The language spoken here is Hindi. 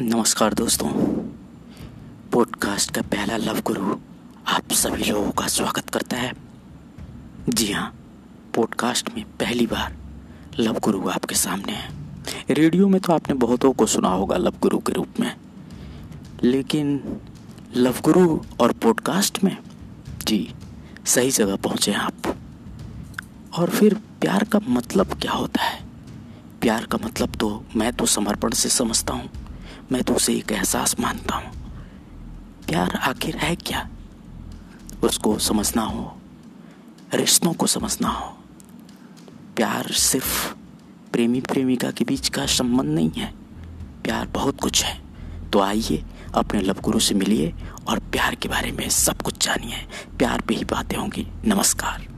नमस्कार दोस्तों। पॉडकास्ट का पहला लव गुरु आप सभी लोगों का स्वागत करता है। जी हाँ पॉडकास्ट में पहली बार लव गुरु आपके सामने है। रेडियो में तो आपने बहुतों को सुना होगा लव गुरु के रूप में। लेकिन लव गुरु और पॉडकास्ट में, जी, सही जगह पहुँचे आप। और फिर प्यार का मतलब क्या होता है? प्यार का मतलब तो मैं तो समर्पण से समझता हूँ। मैं तो उसे एक एहसास मानता हूँ। प्यार आखिर है क्या? उसको समझना हो, रिश्तों को समझना हो। प्यार सिर्फ़ प्रेमी प्रेमिका के बीच का संबंध नहीं है। प्यार बहुत कुछ है। तो आइए, अपने लव गुरु से मिलिए और प्यार के बारे में सब कुछ जानिए। प्यार पे ही बातें होंगी। नमस्कार।